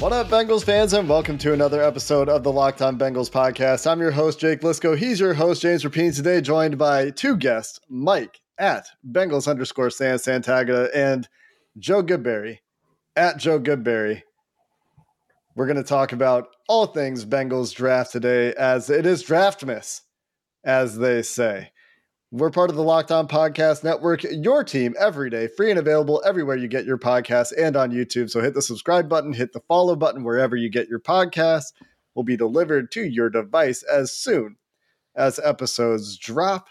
What up, Bengals fans, and welcome to another episode of the Locked On Bengals podcast. I'm your host, Jake Liscow. He's your host, James Rapien. Today, joined by two guests, Mike at Bengals underscore San Santagata and Joe Goodberry at Joe Goodberry. We're going to talk about all things Bengals draft today, as it is draftmas, as they say. We're part of the Locked On Podcast Network, your team every day, free and available everywhere you get your podcasts and on YouTube. So hit the subscribe button, hit the follow button wherever you get your podcasts. Will be delivered to your device as soon as episodes drop.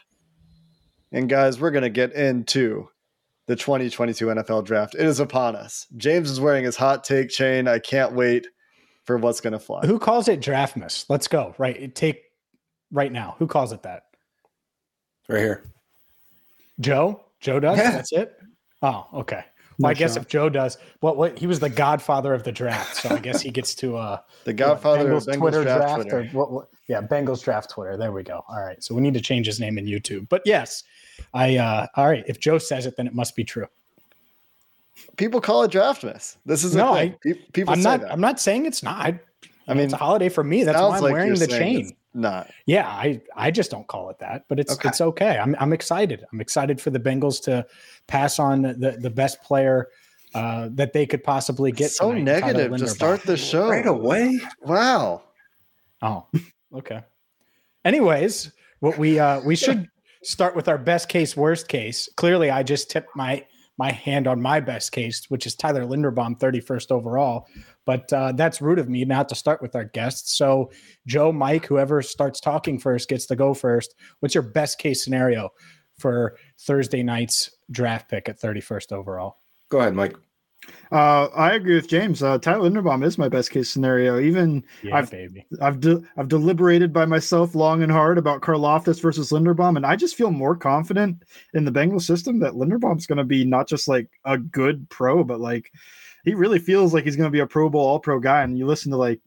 And guys, we're going to get into the 2022 NFL draft. It is upon us. James is wearing his hot take chain. I can't wait for what's going to fly. Who calls it draftmas? Let's go. Right. Take right now. Who calls it that? Right here. Joe? Joe does? Yeah. That's it? Oh, okay. Well, No I guess shot. if Joe does, what what he was the godfather of the draft, so I guess he gets to uh The godfather Bengals of Bengals Twitter draft, draft, Twitter. or what, what yeah, Bengals draft Twitter. There we go. All right. So we need to change his name in YouTube. But yes, I uh all right, if Joe says it, then it must be true. People call it draftmas. This is a No, thing. I- Pe- people I'm say not that. I'm not saying it's not. I, I mean, it's a holiday for me. That's why I'm like wearing the saying chain. It's Not. Yeah, I I just don't call it that, but it's Okay. it's okay. I'm I'm excited. I'm excited for the Bengals to pass on the the best player uh, that they could possibly get. so tonight, negative to Linderbaum. start the show. Right away. Wow. Oh, okay. Anyways, what we uh we should start with our best case, worst case. Clearly, I just tipped my my hand on my best case, which is Tyler Linderbaum, 31st overall. But uh, that's rude of me not to start with our guests. So, Joe, Mike, whoever starts talking first gets to go first. What's your best case scenario for Thursday night's draft pick at 31st overall? Go ahead, Mike. Uh, I agree with James. Uh, Tyler Linderbaum is my best case scenario. Even Yeah, I've baby. I've de- I've deliberated by myself long and hard about Karlaftis versus Linderbaum, and I just feel more confident in the Bengals system that Linderbaum's going to be not just like a good pro, but like he really feels like he's going to be a Pro Bowl All Pro guy. And you listen to like,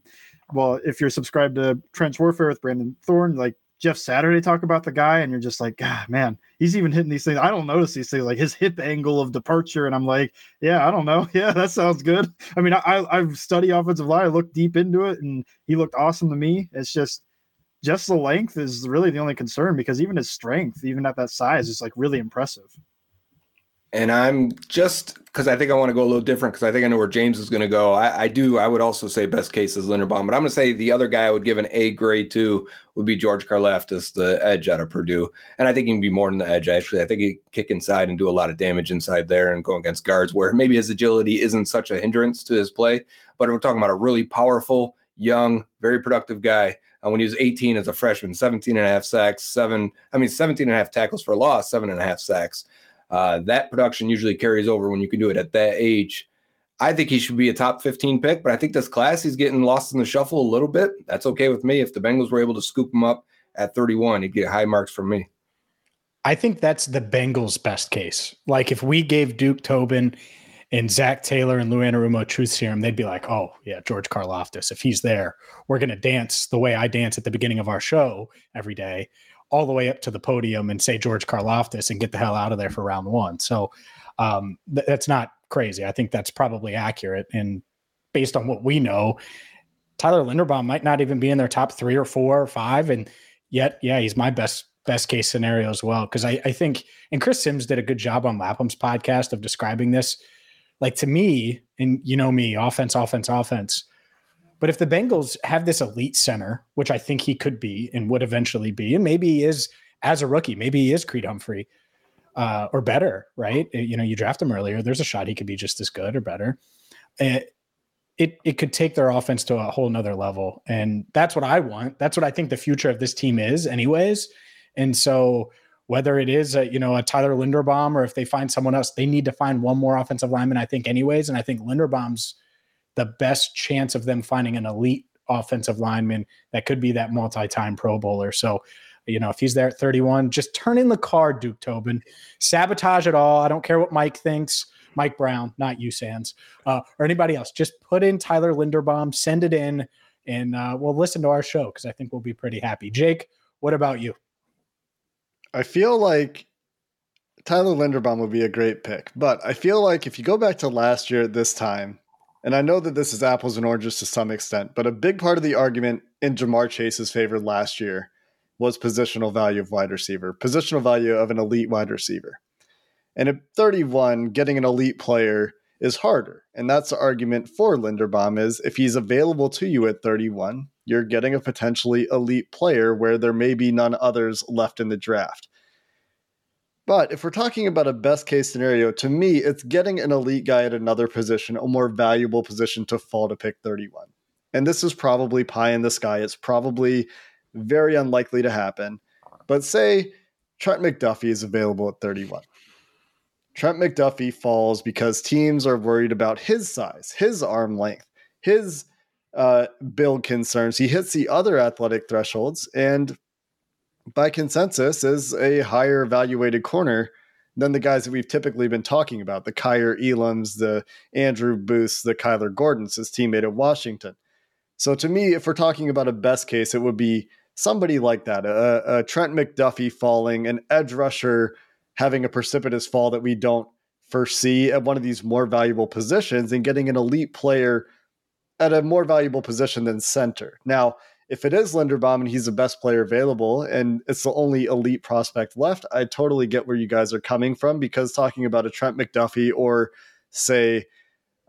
well, if you're subscribed to Trench Warfare with Brandon Thorne, like Jeff Saturday talk about the guy, and you're just like, God, man, he's even hitting these things. I don't notice these things like his hip angle of departure, and I'm like, yeah, I don't know, yeah, that sounds good. I mean, I I I've studied offensive line, I looked deep into it, and he looked awesome to me. It's just just the length is really the only concern because even his strength, even at that size, is like really impressive. And I'm just because I think I want to go a little different because I think I know where James is going to go. I, I do. I would also say best case is Linderbaum, but I'm going to say the other guy I would give an A grade to would be George Karlaftis, the edge out of Purdue. And I think he can be more than the edge. Actually, I think he kick inside and do a lot of damage inside there and go against guards where maybe his agility isn't such a hindrance to his play. But we're talking about a really powerful, young, very productive guy. And when he was 18 as a freshman, 17 and a half sacks, seven, I mean, 17 and a half tackles for loss, seven and a half sacks. Uh, that production usually carries over when you can do it at that age. I think he should be a top 15 pick, but I think this class he's getting lost in the shuffle a little bit. That's okay with me. If the Bengals were able to scoop him up at 31, he'd get high marks from me. I think that's the Bengals' best case. Like if we gave Duke Tobin and Zac Taylor and Lou Anarumo truth serum, they'd be like, "Oh yeah, George Karlaftis. If he's there, we're gonna dance the way I dance at the beginning of our show every day, all the way up to the podium and say George Karlaftis and get the hell out of there for round one." So um, th- that's not crazy. I think that's probably accurate. And based on what we know, Tyler Linderbaum might not even be in their top three or four or five. And yet, yeah, he's my best best case scenario as well. Cause I, I think and Chris Sims did a good job on Lapham's podcast of describing this. Like to me, and you know me, offense, offense, offense. But if the Bengals have this elite center, which I think he could be and would eventually be, and maybe he is as a rookie, maybe he is Creed Humphrey uh, or better, right? You know, you draft him earlier. There's a shot he could be just as good or better. It, it, it could take their offense to a whole nother level. And that's what I want. That's what I think the future of this team is, anyways. And so whether it is a, you know, a Tyler Linderbaum or if they find someone else, they need to find one more offensive lineman, I think, anyways. And I think Linderbaum's the best chance of them finding an elite offensive lineman that could be that multi-time Pro Bowler. So you know, if he's there at 31, just turn in the card, Duke Tobin. Sabotage it all. I don't care what Mike thinks. Mike Brown, not you, Sands, uh, or anybody else. Just put in Tyler Linderbaum, send it in, and uh, we'll listen to our show because I think we'll be pretty happy. Jake, what about you? I feel like Tyler Linderbaum would be a great pick, but I feel like if you go back to last year at this time, and I know that this is apples and oranges to some extent, but a big part of the argument in Ja'Marr Chase's favor last year was positional value of wide receiver, positional value of an elite wide receiver. And at 31, getting an elite player is harder. And that's the argument for Linderbaum is if he's available to you at 31, you're getting a potentially elite player where there may be none others left in the draft. But if we're talking about a best case scenario, to me, it's getting an elite guy at another position, a more valuable position to fall to pick 31. And this is probably pie in the sky. It's probably very unlikely to happen. But say Trent McDuffie is available at 31. Trent McDuffie falls because teams are worried about his size, his arm length, his uh, build concerns. He hits the other athletic thresholds and by consensus is a higher evaluated corner than the guys that we've typically been talking about the Kaiir Elams, the Andrew Booths, the Kyler Gordons, his teammate at Washington. So to me, if we're talking about a best case, it would be somebody like that, a, a Trent McDuffie falling, an edge rusher having a precipitous fall that we don't foresee at one of these more valuable positions and getting an elite player at a more valuable position than center. Now, if it is Linderbaum and he's the best player available and it's the only elite prospect left, I totally get where you guys are coming from because talking about a Trent McDuffie or say,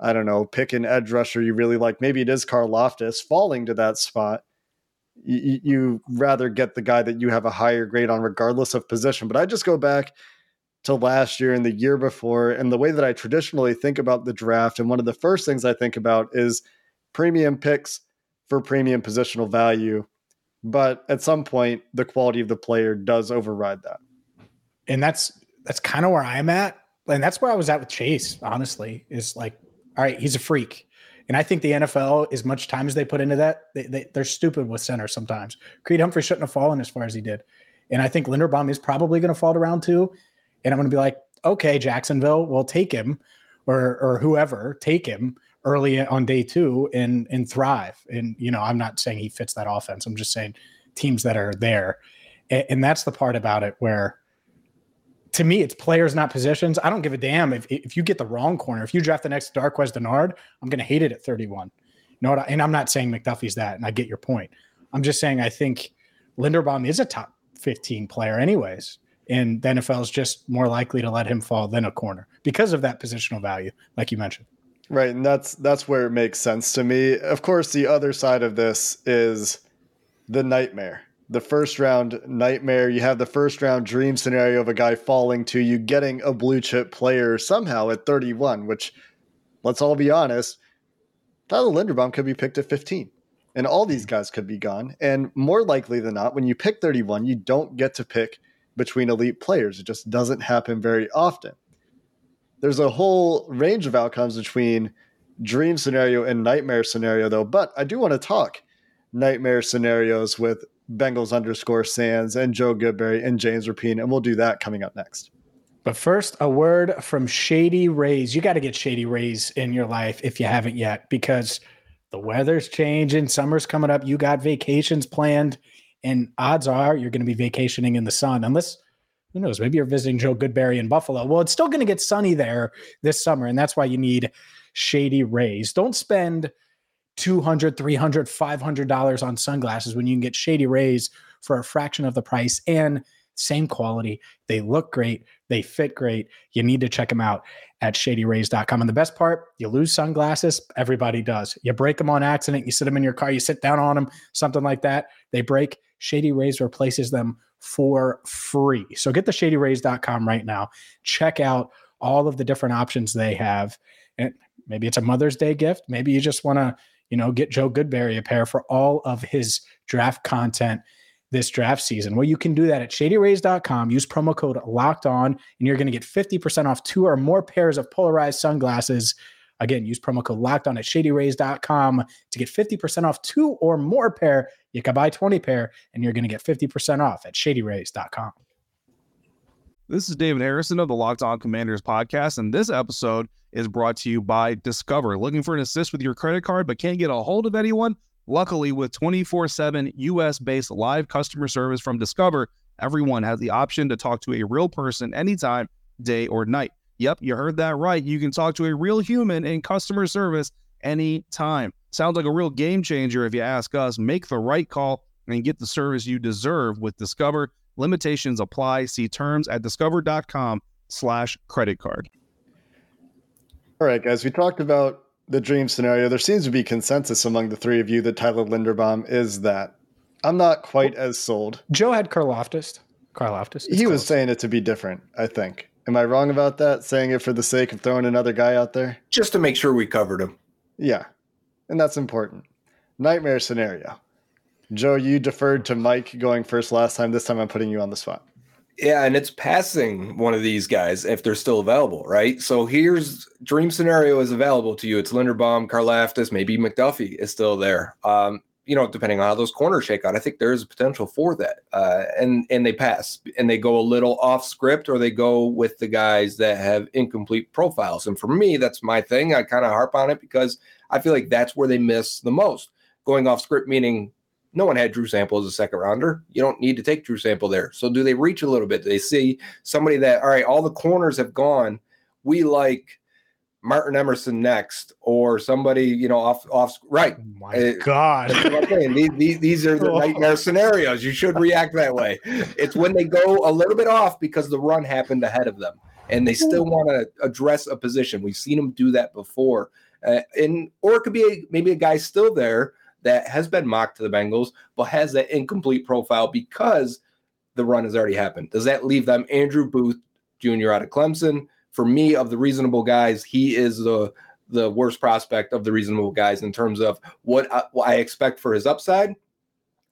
I don't know, pick an edge rusher you really like, maybe it is Karlaftis falling to that spot you, you rather get the guy that you have a higher grade on, regardless of position. But I just go back to last year and the year before, and the way that I traditionally think about the draft. And one of the first things I think about is premium picks for premium positional value. But at some point, the quality of the player does override that. And that's that's kind of where I'm at. And that's where I was at with Chase, honestly, is like, all right, he's a freak. And I think the NFL, as much time as they put into that, they, they, they're stupid with center sometimes. Creed Humphrey shouldn't have fallen as far as he did. And I think Linderbaum is probably going to fall to round two. And I'm going to be like, okay, Jacksonville, will take him or, or whoever, take him early on day two and, and thrive. And, you know, I'm not saying he fits that offense. I'm just saying teams that are there. And, and that's the part about it where to me, it's players, not positions. I don't give a damn if if you get the wrong corner. If you draft the next Darqueze Dennard, I'm going to hate it at 31. You know what? I, and I'm not saying McDuffie's that, and I get your point. I'm just saying I think Linderbaum is a top 15 player, anyways, and the NFL is just more likely to let him fall than a corner because of that positional value, like you mentioned. Right, and that's that's where it makes sense to me. Of course, the other side of this is the nightmare the first round nightmare. You have the first round dream scenario of a guy falling to you, getting a blue chip player somehow at 31, which let's all be honest, Tyler Linderbaum could be picked at 15. And all these hmm. guys could be gone. And more likely than not, when you pick 31, you don't get to pick between elite players. It just doesn't happen very often. There's a whole range of outcomes between dream scenario and nightmare scenario, though. But I do want to talk nightmare scenarios with Bengals underscore Sands and Joe Goodberry and James Rapien, and we'll do that coming up next. But first, a word from Shady Rays. You got to get Shady Rays in your life if you haven't yet, because the weather's changing, summer's coming up, you got vacations planned, and odds are you're going to be vacationing in the sun, unless who knows, maybe you're visiting Joe Goodberry in Buffalo. Well, it's still going to get sunny there this summer, and that's why you need Shady Rays. Don't spend 200 300 500 dollars on sunglasses when you can get Shady Rays for a fraction of the price and same quality. They look great. They fit great. You need to check them out at shadyrays.com. And the best part, you lose sunglasses. Everybody does. You break them on accident. You sit them in your car. You sit down on them, something like that. They break. Shady Rays replaces them for free. So get the shadyrays.com right now. Check out all of the different options they have. And maybe it's a Mother's Day gift. Maybe you just want to, you know, get Joe Goodberry a pair for all of his draft content this draft season. Well, you can do that at shadyrays.com. Use promo code locked on, and you're going to get 50% off two or more pairs of polarized sunglasses. Again, use promo code locked on at shadyrays.com to get 50% off two or more pair. You can buy 20 pair, and you're going to get 50% off at shadyrays.com. This is David Harrison of the Locked On Commanders podcast, and this episode is brought to you by Discover. Looking for an assist with your credit card but can't get a hold of anyone? Luckily, with 24 7 US based live customer service from Discover, everyone has the option to talk to a real person anytime, day or night. Yep, you heard that right. You can talk to a real human in customer service anytime. Sounds like a real game changer if you ask us. Make the right call and get the service you deserve with Discover. Limitations apply. See terms at discover.com slash credit card. All right, guys, we talked about the dream scenario, there seems to be consensus among the three of you that Tyler Linderbaum is that. I'm not quite as sold. Joe had Karlaftis. Karlaftis. He was saying it to be different, I think. Am I wrong about that? Saying it for the sake of throwing another guy out there? Just to make sure we covered him. Yeah. And that's important. Nightmare scenario. Joe, you deferred to Mike going first last time. This time I'm putting you on the spot. Yeah, and it's passing one of these guys if they're still available, right? So here's dream scenario is available to you. It's Linderbaum, Karlaftis, maybe McDuffie is still there. Um, you know, depending on how those corners shake out, I think there is a potential for that. Uh, and and they pass and they go a little off script or they go with the guys that have incomplete profiles. And for me, that's my thing. I kind of harp on it because I feel like that's where they miss the most. Going off script meaning no one had Drew Sample as a second rounder. You don't need to take Drew Sample there. So do they reach a little bit? Do they see somebody that all right, all the corners have gone. We like Martin Emerson next, or somebody you know off off right. Oh my uh, God, these, these, these are the nightmare scenarios. You should react that way. It's when they go a little bit off because the run happened ahead of them, and they still want to address a position. We've seen them do that before, uh, and or it could be a, maybe a guy still there that has been mocked to the Bengals, but has that incomplete profile because the run has already happened. Does that leave them Andrew Booth Jr. out of Clemson? For me, of the reasonable guys, he is the the worst prospect of the reasonable guys in terms of what I, what I expect for his upside.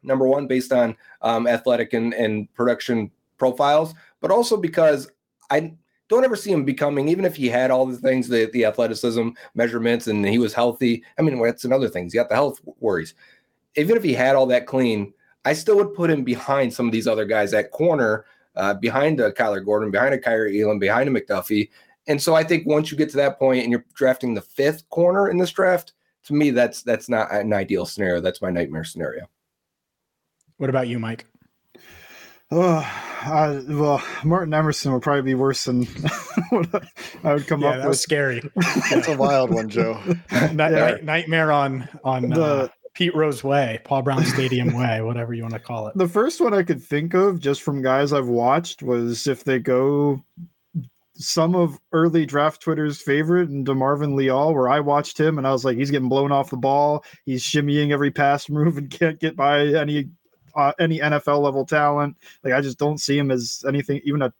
Number one, based on um, athletic and, and production profiles, but also because I don't ever see him becoming, even if he had all the things, the, the athleticism measurements, and he was healthy. I mean, that's another thing. He's got the health worries. Even if he had all that clean, I still would put him behind some of these other guys at corner, uh, behind a Kyler Gordon, behind uh, a Kaiir Elam, behind a McDuffie. And so I think once you get to that point and you're drafting the fifth corner in this draft, to me, that's that's not an ideal scenario. That's my nightmare scenario. What about you, Mike? Oh, uh, well, Martin Emerson would probably be worse than what I would come yeah, up that with. Was scary. That's a wild one, Joe. Night, yeah. nightmare on on the, uh, Pete Rose Way, Paul Brown Stadium Way, whatever you want to call it. The first one I could think of, just from guys I've watched, was if they go some of early draft Twitter's favorite and DeMarvin Leal, where I watched him and I was like, he's getting blown off the ball. He's shimmying every pass move and can't get by any uh, any NFL level talent. Like I just don't see him as anything, even a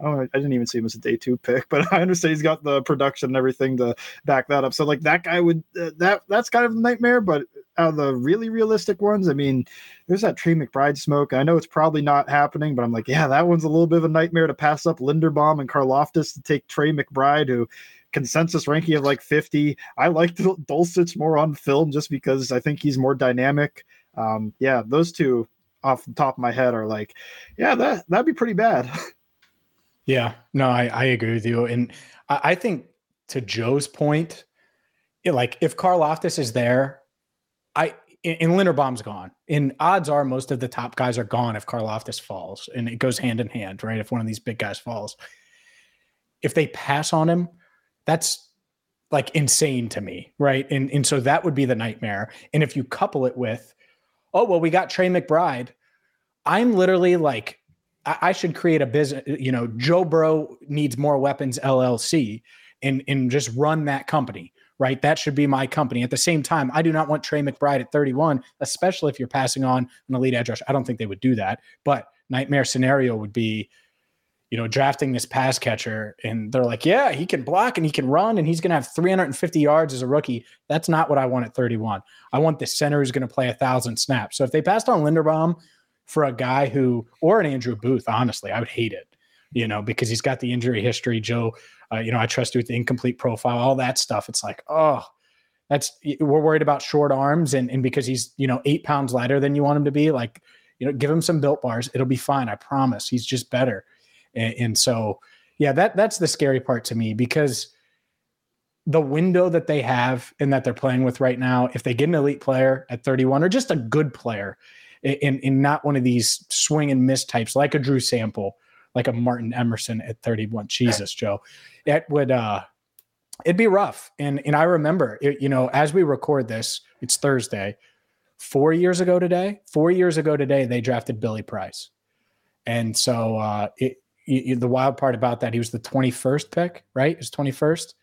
I don't know, I didn't even see him as a day two pick, but I understand he's got the production and everything to back that up. So like that guy would uh, that that's kind of a nightmare. But out of the really realistic ones, I mean, there's that Trey McBride smoke. I know it's probably not happening, but I'm like, yeah, that one's a little bit of a nightmare to pass up Linderbaum and Karlaftis to take Trey McBride, who consensus ranking of like 50. I like Dulcich more on film just because I think he's more dynamic um, yeah, those two off the top of my head are like, yeah, that that'd be pretty bad. yeah, no, I, I agree with you, and I, I think to Joe's point, it, like if Karlaftis is there, I and Linderbaum's gone. And odds are most of the top guys are gone if Karlaftis falls, and it goes hand in hand, right? If one of these big guys falls, if they pass on him, that's like insane to me, right? And and so that would be the nightmare. And if you couple it with, oh well, we got Trey McBride, I'm literally like, I, I should create a business. You know, Joe Bro needs more weapons LLC, and and just run that company. Right, that should be my company. At the same time, I do not want Trey McBride at 31, especially if you're passing on an elite edge rush. I don't think they would do that, but nightmare scenario would be you know, drafting this pass catcher and they're like, yeah, he can block and he can run and he's going to have 350 yards as a rookie. That's not what I want at 31. I want the center who's going to play a thousand snaps. So if they passed on Linderbaum for a guy who, or an Andrew Booth, honestly, I would hate it, you know, because he's got the injury history. Joe, uh, you know, I trust you with the incomplete profile, all that stuff. It's like, oh, that's, we're worried about short arms and, and because he's, you know, eight pounds lighter than you want him to be, like, you know, give him some built bars. It'll be fine. I promise. He's just better and, and so, yeah, that that's the scary part to me because the window that they have and that they're playing with right now, if they get an elite player at 31 or just a good player in, in not one of these swing and miss types like a Drew Sample, like a Martin Emerson at 31. Jesus, Joe. It would uh it'd be rough. And and I remember it, you know, as we record this, it's Thursday. Four years ago today, four years ago today, they drafted Billy Price. And so uh it you, you, the wild part about that, he was the 21st pick, right? His 21st.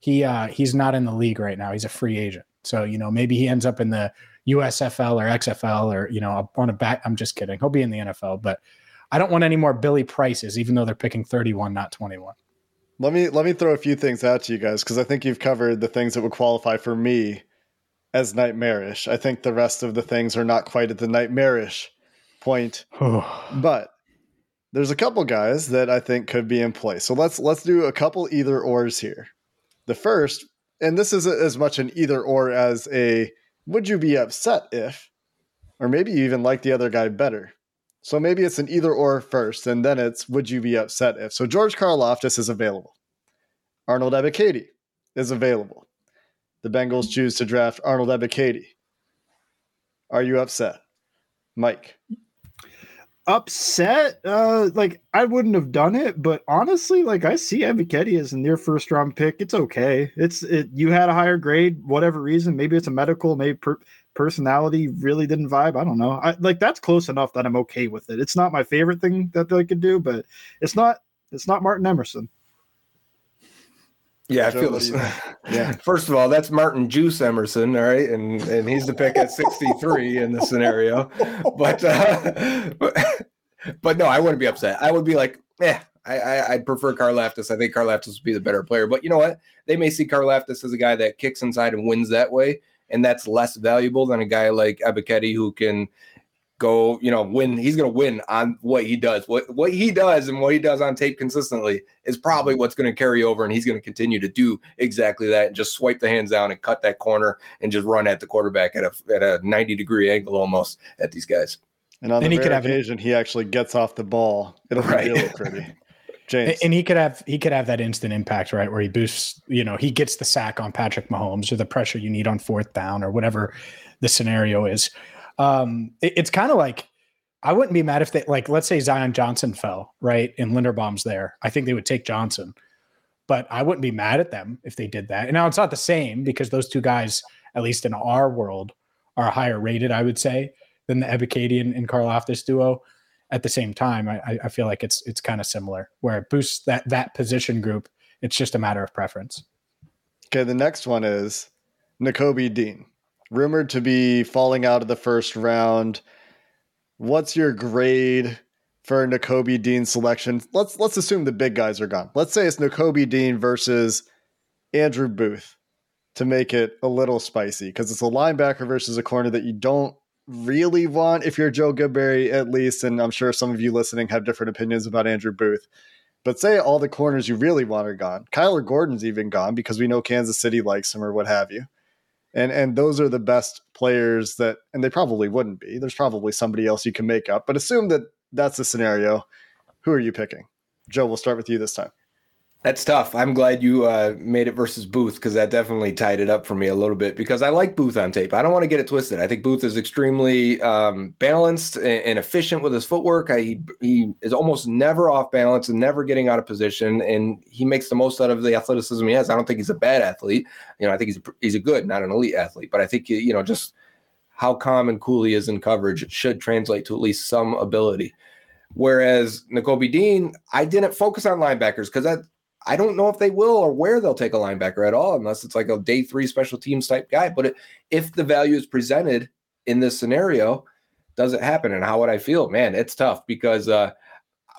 He uh, he's not in the league right now. He's a free agent. So you know maybe he ends up in the USFL or XFL or you know on a back. I'm just kidding. He'll be in the NFL, but I don't want any more Billy Prices, even though they're picking 31, not 21. Let me let me throw a few things out to you guys because I think you've covered the things that would qualify for me as nightmarish. I think the rest of the things are not quite at the nightmarish point, but there's a couple guys that I think could be in play. So let's let's do a couple either ors here. The first, and this isn't as much an either or as a would you be upset if, or maybe you even like the other guy better. So maybe it's an either or first, and then it's would you be upset if. So George Karlaftis is available. Arnold Ebiketie is available. The Bengals choose to draft Arnold Ebiketie. Are you upset? Mike upset uh like i wouldn't have done it but honestly like i see Ebiketie as a near first round pick. It's okay. It's it you had a higher grade whatever reason. Maybe it's a medical maybe per- personality really didn't vibe. I don't know. I like that's close enough that i'm okay with it. It's not my favorite thing that they could do but it's not it's not martin emerson yeah, I feel this. Yeah. First of all, that's Martin Juice Emerson, all right, and and he's the pick at 63 in the scenario. But uh, but, but no, I wouldn't be upset. I would be like, yeah, I, I would prefer Karlaftis. I think Karlaftis would be the better player. But you know what? They may see Karlaftis as a guy that kicks inside and wins that way, and that's less valuable than a guy like Ebiketie who can go, you know, win. He's going to win on what he does. What what he does and what he does on tape consistently is probably mm-hmm. what's going to carry over, and he's going to continue to do exactly that and just swipe the hands down and cut that corner and just run at the quarterback at a at a ninety degree angle almost at these guys. And on and the he could have occasion, he actually gets off the ball. It'll right. be really pretty. James. And he could have he could have that instant impact, right? Where he boosts, you know, he gets the sack on Patrick Mahomes or the pressure you need on fourth down or whatever the scenario is. Um, it, it's kind of like I wouldn't be mad if they like let's say Zion Johnson fell right and Linderbaum's there. I think they would take Johnson, but I wouldn't be mad at them if they did that. And now it's not the same because those two guys, at least in our world, are higher rated. I would say than the Ebiketie and, Karlaftis duo. At the same time, I, I feel like it's it's kind of similar where it boosts that that position group. It's just a matter of preference. Okay, the next one is Nakobe Dean rumored to be falling out of the first round. What's your grade for Nakobe Dean selection? Let's let's assume the big guys are gone. Let's say it's Nakobe Dean versus Andrew Booth to make it a little spicy because it's a linebacker versus a corner that you don't really want if you're Joe Goodberry at least. And I'm sure some of you listening have different opinions about Andrew Booth. But say all the corners you really want are gone. Kyler Gordon's even gone because we know Kansas City likes him or what have you and and those are the best players that and they probably wouldn't be. There's probably somebody else you can make up but assume that that's the scenario. Who are you picking? Joe we'll start with you this time That's tough. I'm glad you uh, made it versus Booth because that definitely tied it up for me a little bit because I like Booth on tape. I don't want to get it twisted. I think Booth is extremely um, balanced and, efficient with his footwork. I, he, is almost never off balance and never getting out of position, and he makes the most out of the athleticism he has. I don't think he's a bad athlete. You know, I think he's a, he's a good, not an elite athlete, but I think you know just how calm and cool he is in coverage should translate to at least some ability. Whereas Nakobe Dean, I didn't focus on linebackers because that I don't know if they will or where they'll take a linebacker at all, unless it's like a day three special teams type guy. But it, if the value is presented in this scenario, does it happen? And how would I feel? Man, it's tough because uh,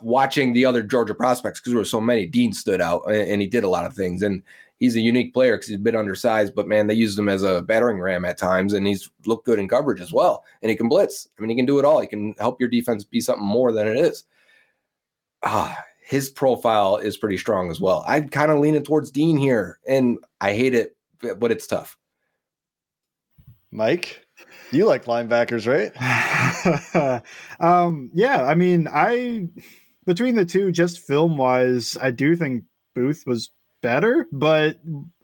watching the other Georgia prospects, because there were so many, Dean stood out and, and he did a lot of things. And he's a unique player because he's a bit undersized, but man, they used him as a battering ram at times, and he's looked good in coverage as well. And he can blitz. I mean, he can do it all. He can help your defense be something more than it is. Ah, his profile is pretty strong as well. I'm kind of leaning towards Dean here, and I hate it, but it's tough. Mike, you like linebackers, right? um, yeah, I mean, I between the two, just film wise, I do think Booth was better, but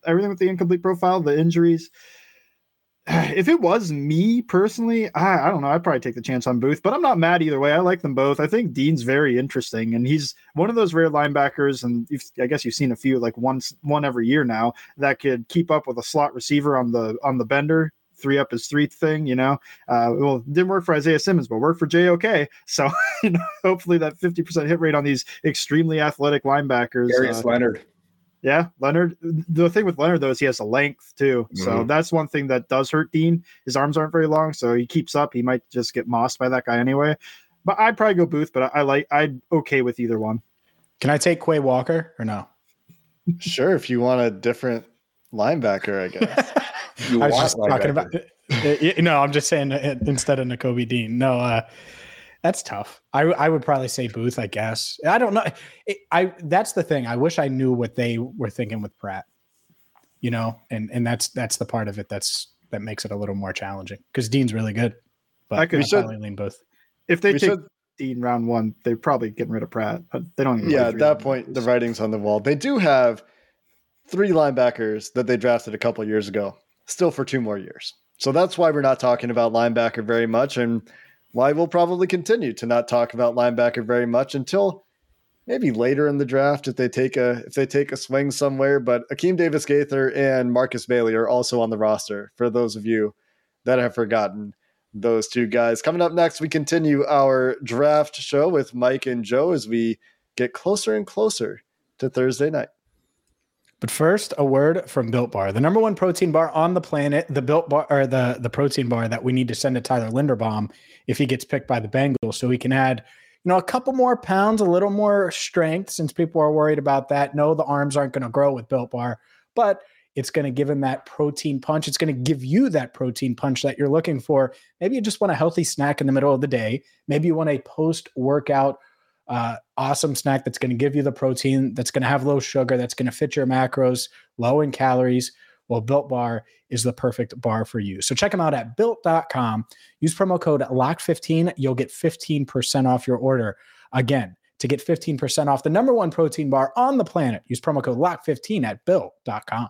everything with the incomplete profile, the injuries, if it was me personally, I, I, don't know. I'd probably take the chance on Booth, but I'm not mad either way. I like them both. I think Dean's very interesting, and he's one of those rare linebackers. And I guess you've seen a few, like once one every year now, that could keep up with a slot receiver on the on the bender, three up his three thing. You know, uh, well, didn't work for Isaiah Simmons, but worked for JOK. So you know, hopefully that 50% hit rate on these extremely athletic linebackers. Darius uh, Leonard. Yeah, Leonard. The thing with Leonard though is he has a length too, mm-hmm. so that's one thing that does hurt Dean. His arms aren't very long, so he keeps up. He might just get mossed by that guy anyway. But I'd probably go Booth, but I, I like I'm okay with either one. Can I take Quay Walker or no? sure, if you want a different linebacker, I guess. I was just talking about. no, I'm just saying uh, instead of Nakobe Dean. No, uh, that's tough. I I would probably say Booth. I guess I don't know. It, I that's the thing. I wish I knew what they were thinking with Pratt. You know, and and that's that's the part of it that's that makes it a little more challenging because Dean's really good. But I could probably lean Booth. If they take should, Dean round one, they're probably getting rid of Pratt. But they don't. yeah, at that point, the writing's on the wall. They do have three linebackers that they drafted a couple years ago, still for two more years. So that's why we're not talking about linebacker very much. And why we'll probably continue to not talk about linebacker very much until maybe later in the draft if they take a if they take a swing somewhere. But Akeem Davis Gaither and Marcus Bailey are also on the roster for those of you that have forgotten those two guys. Coming up next, we continue our draft show with Mike and Joe as we get closer and closer to Thursday night. But first, a word from Built Bar, the number one protein bar on the planet. The Built Bar, or the the protein bar that we need to send to Tyler Linderbaum if he gets picked by the Bengals, so he can add, you know, a couple more pounds, a little more strength, since people are worried about that. No, the arms aren't going to grow with Built Bar, but it's going to give him that protein punch. It's going to give you that protein punch that you're looking for. Maybe you just want a healthy snack in the middle of the day. Maybe you want a post workout uh, awesome snack that's going to give you the protein, that's going to have low sugar, that's going to fit your macros, low in calories. Well, Built Bar is the perfect bar for you. So check them out at built.com. Use promo code LOCK15. You'll get 15% off your order. Again, to get 15% off the number one protein bar on the planet, use promo code LOCK15 at built.com.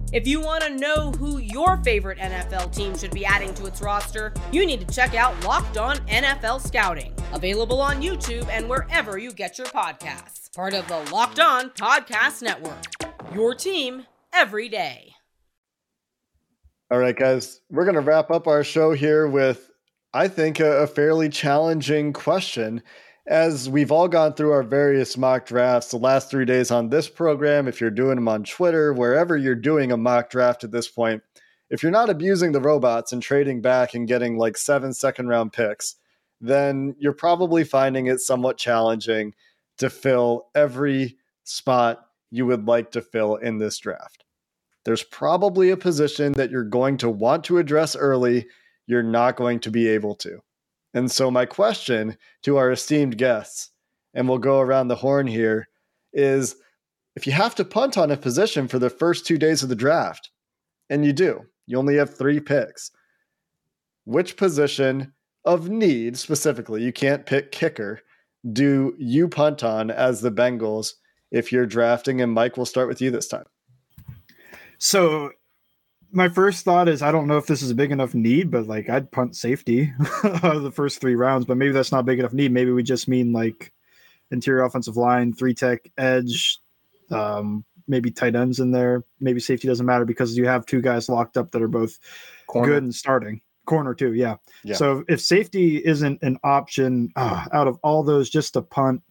If you want to know who your favorite NFL team should be adding to its roster, you need to check out Locked On NFL Scouting, available on YouTube and wherever you get your podcasts. Part of the Locked On Podcast Network. Your team every day. All right, guys, we're going to wrap up our show here with, I think, a, a fairly challenging question as we've all gone through our various mock drafts the last three days on this program, if you're doing them on Twitter, wherever you're doing a mock draft at this point, if you're not abusing the robots and trading back and getting like seven second round picks, then you're probably finding it somewhat challenging to fill every spot you would like to fill in this draft. there's probably a position that you're going to want to address early, you're not going to be able to. And so, my question to our esteemed guests, and we'll go around the horn here, is if you have to punt on a position for the first two days of the draft, and you do, you only have three picks, which position of need specifically, you can't pick kicker, do you punt on as the Bengals if you're drafting? And Mike, we'll start with you this time. So my first thought is I don't know if this is a big enough need, but like I'd punt safety the first three rounds, but maybe that's not big enough need. Maybe we just mean like interior offensive line, three tech, edge, um, maybe tight ends in there. Maybe safety doesn't matter because you have two guys locked up that are both Corner. good and starting. Corner too, yeah. yeah. So if safety isn't an option uh, out of all those, just a punt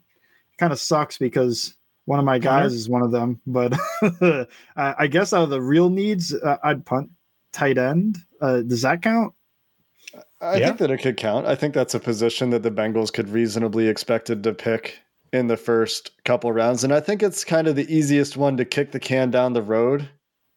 kind of sucks because one of my guys is one of them. But I guess out of the real needs, uh, I'd punt tight end. Uh, does that count? I yeah. think that it could count. I think that's a position that the Bengals could reasonably expected to pick in the first couple rounds. And I think it's kind of the easiest one to kick the can down the road.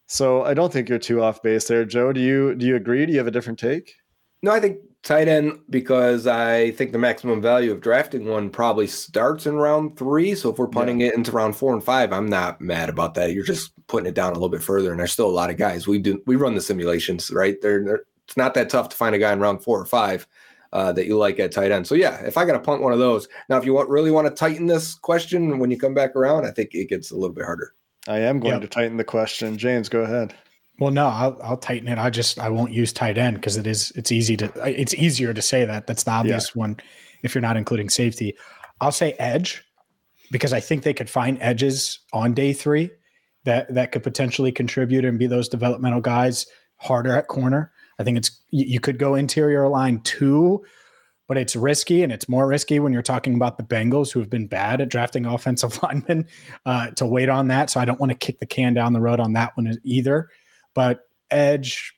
So I don't think you're too off base there, Joe. Do you do you agree? Do you have a different take? No, I think tight end because I think the maximum value of drafting one probably starts in round three. So if we're punting yeah. it into round four and five, I'm not mad about that. You're just putting it down a little bit further, and there's still a lot of guys. We do we run the simulations, right? They're, they're it's not that tough to find a guy in round four or five uh, that you like at tight end. So yeah, if I got to punt one of those now, if you want, really want to tighten this question when you come back around, I think it gets a little bit harder. I am going yep. to tighten the question. James, go ahead. Well, no, I'll, I'll tighten it. I just I won't use tight end because it is it's easy to it's easier to say that. That's the obvious yeah. one if you're not including safety. I'll say edge because I think they could find edges on day three that that could potentially contribute and be those developmental guys harder at corner. I think it's you could go interior line too, but it's risky and it's more risky when you're talking about the Bengals who have been bad at drafting offensive linemen uh, to wait on that. So I don't want to kick the can down the road on that one either. But edge,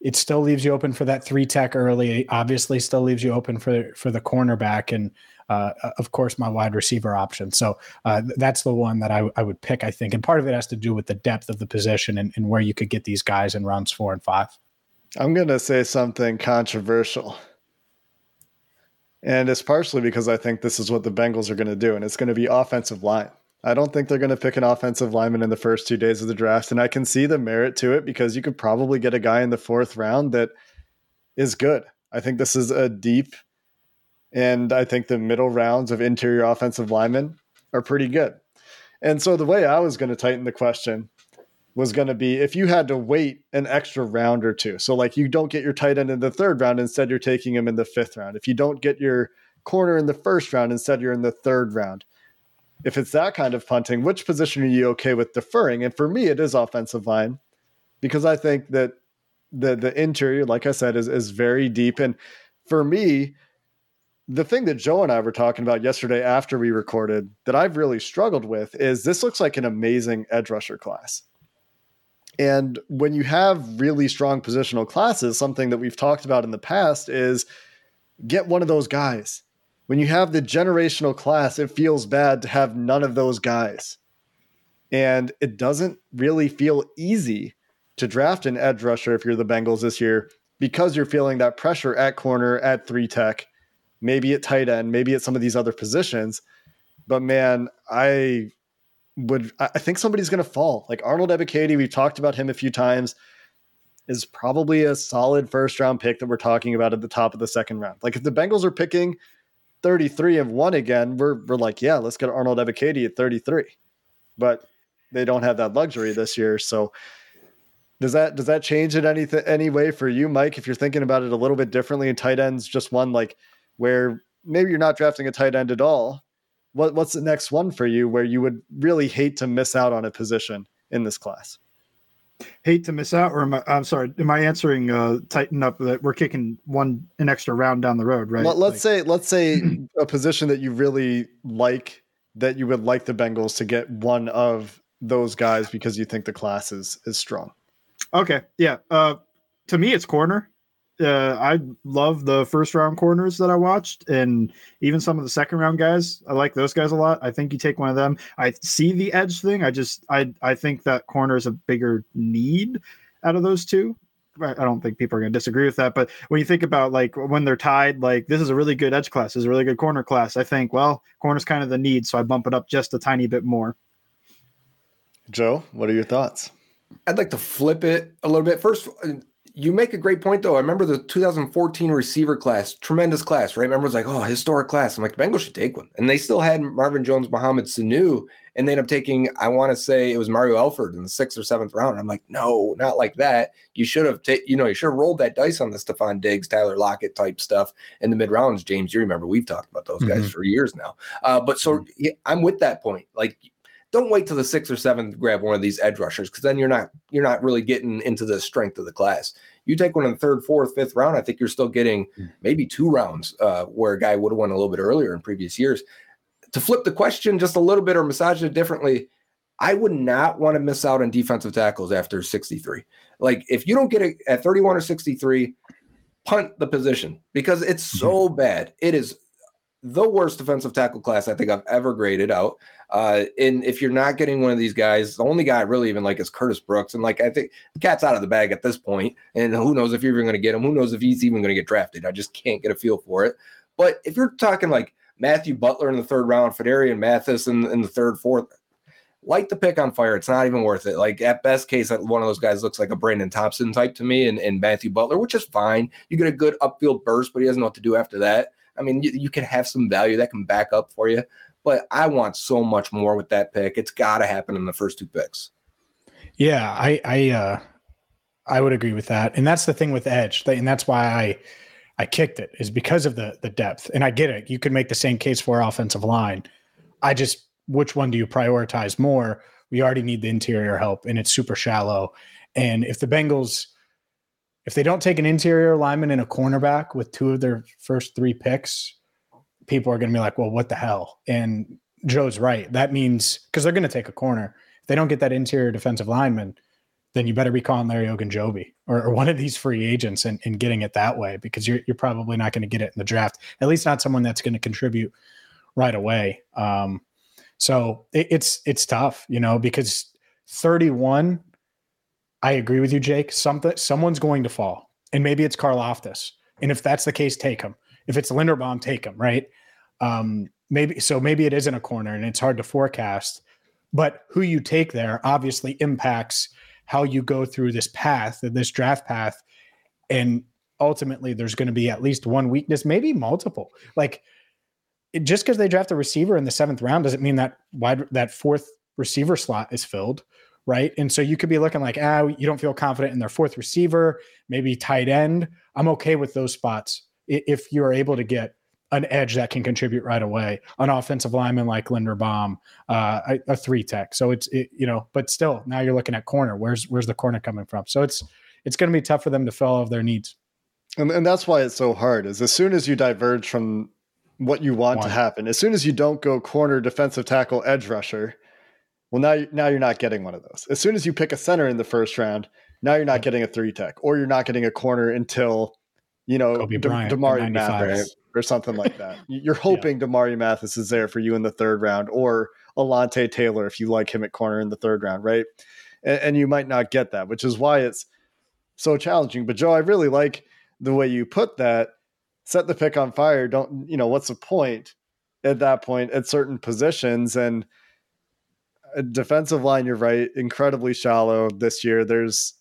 it still leaves you open for that three tech early. Obviously, still leaves you open for for the cornerback and uh, of course my wide receiver option. So uh, that's the one that I, I would pick. I think, and part of it has to do with the depth of the position and, and where you could get these guys in rounds four and five. I'm going to say something controversial. And it's partially because I think this is what the Bengals are going to do, and it's going to be offensive line. I don't think they're going to pick an offensive lineman in the first two days of the draft. And I can see the merit to it because you could probably get a guy in the fourth round that is good. I think this is a deep, and I think the middle rounds of interior offensive linemen are pretty good. And so the way I was going to tighten the question was going to be if you had to wait an extra round or two. So, like, you don't get your tight end in the third round, instead, you're taking him in the fifth round. If you don't get your corner in the first round, instead, you're in the third round if it's that kind of punting, which position are you okay with deferring? And for me, it is offensive line because I think that the the interior, like I said, is is very deep. And for me, the thing that Joe and I were talking about yesterday after we recorded that I've really struggled with is this looks like an amazing edge rusher class. And when you have really strong positional classes, something that we've talked about in the past is get one of those guys when you have the generational class, it feels bad to have none of those guys. And it doesn't really feel easy to draft an edge rusher if you're the Bengals this year because you're feeling that pressure at corner, at three tech, maybe at tight end, maybe at some of these other positions. But man, I would I think somebody's going to fall. Like Arnold Ebiketie, we've talked about him a few times, is probably a solid first round pick that we're talking about at the top of the second round. Like if the Bengals are picking 33 and one again, we're we're like, yeah, let's get Arnold Ebiketie at 33. But they don't have that luxury this year. So does that does that change it anything any way for you, Mike? If you're thinking about it a little bit differently, and tight ends just one like where maybe you're not drafting a tight end at all. What what's the next one for you where you would really hate to miss out on a position in this class? Hate to miss out, or am I, I'm sorry, am I answering uh, tighten up that we're kicking one an extra round down the road, right? Let, us like, say let's say a position that you really like that you would like the Bengals to get one of those guys because you think the class is is strong. Okay, yeah. Uh, to me, it's corner. Uh, I love the first round corners that I watched, and even some of the second round guys. I like those guys a lot. I think you take one of them. I see the edge thing. I just I I think that corner is a bigger need out of those two. I don't think people are going to disagree with that. But when you think about like when they're tied, like this is a really good edge class, this is a really good corner class. I think well, corner's kind of the need, so I bump it up just a tiny bit more. Joe, what are your thoughts? I'd like to flip it a little bit. First, you make a great point, though. I remember the 2014 receiver class, tremendous class, right? Remember, it was like, oh, historic class. I'm like, the Bengals should take one. And they still had Marvin Jones, Mohamed Sanu, and they end up taking, I want to say it was Mario Alford in the sixth or seventh round. I'm like, no, not like that. You should have, ta- you know, you should have rolled that dice on the Stefon Diggs, Tyler Lockett type stuff in the mid rounds. James, you remember we've talked about those guys mm-hmm. for years now. Uh, but so mm-hmm. yeah, I'm with that point. Like, don't wait till the sixth or seventh to grab one of these edge rushers because then you're not you're not really getting into the strength of the class. You take one in the third, fourth, fifth round, I think you're still getting hmm. maybe two rounds uh, where a guy would have won a little bit earlier in previous years. To flip the question just a little bit or massage it differently, I would not want to miss out on defensive tackles after 63. Like if you don't get it at 31 or 63, punt the position because it's so mm-hmm. bad. It is the worst defensive tackle class I think I've ever graded out. Uh, and if you're not getting one of these guys, the only guy I really even like is Curtis Brooks. And like, I think the cat's out of the bag at this point, And who knows if you're even going to get him? Who knows if he's even going to get drafted? I just can't get a feel for it. But if you're talking like Matthew Butler in the third round, Phidarian Mathis in, in the third, fourth, light the pick on fire. It's not even worth it. Like at best case, one of those guys looks like a Brandon Thompson type to me and, and Matthew Butler, which is fine. You get a good upfield burst, but he doesn't know what to do after that. I mean, you, you can have some value that can back up for you, but I want so much more with that pick. It's got to happen in the first two picks. Yeah, I I uh I would agree with that. And that's the thing with edge. And that's why I I kicked it is because of the the depth. And I get it. You could make the same case for offensive line. I just which one do you prioritize more? We already need the interior help and it's super shallow. And if the Bengals if they don't take an interior lineman and a cornerback with two of their first three picks, people are going to be like, well, what the hell? And Joe's right. That means because they're going to take a corner. If they don't get that interior defensive lineman, then you better be calling Larry Ogunjobi or, or one of these free agents and, and getting it that way because you're, you're probably not going to get it in the draft, at least not someone that's going to contribute right away. Um, so it, it's, it's tough, you know, because 31 I agree with you, Jake. Something someone's going to fall, and maybe it's Karlaftis. And if that's the case, take him. If it's Linderbaum, take him. Right? Um, maybe so. Maybe it isn't a corner, and it's hard to forecast. But who you take there obviously impacts how you go through this path, this draft path, and ultimately there's going to be at least one weakness, maybe multiple. Like just because they draft a receiver in the seventh round doesn't mean that wide that fourth receiver slot is filled right? And so you could be looking like, ah, you don't feel confident in their fourth receiver, maybe tight end. I'm okay with those spots if you're able to get an edge that can contribute right away, an offensive lineman like Linderbaum, uh, a, a, three tech. So it's it, you know, but still, now you're looking at corner. Where's where's the corner coming from? So it's it's going to be tough for them to fill all of their needs. And, and that's why it's so hard. Is as soon as you diverge from what you want One. to happen, as soon as you don't go corner, defensive tackle, edge rusher, well, now now you're not getting one of those. As soon as you pick a center in the first round, now you're not getting a three tech, or you're not getting a corner until you know De- Damarri Mathis or something like that. You're hoping yeah. Damarri Mathis is there for you in the third round, or Alontae Taylor if you like him at corner in the third round, right? And, and you might not get that, which is why it's so challenging. But Joe, I really like the way you put that. Set the pick on fire. Don't you know what's the point at that point at certain positions and defensive line, you're right, incredibly shallow this year. There's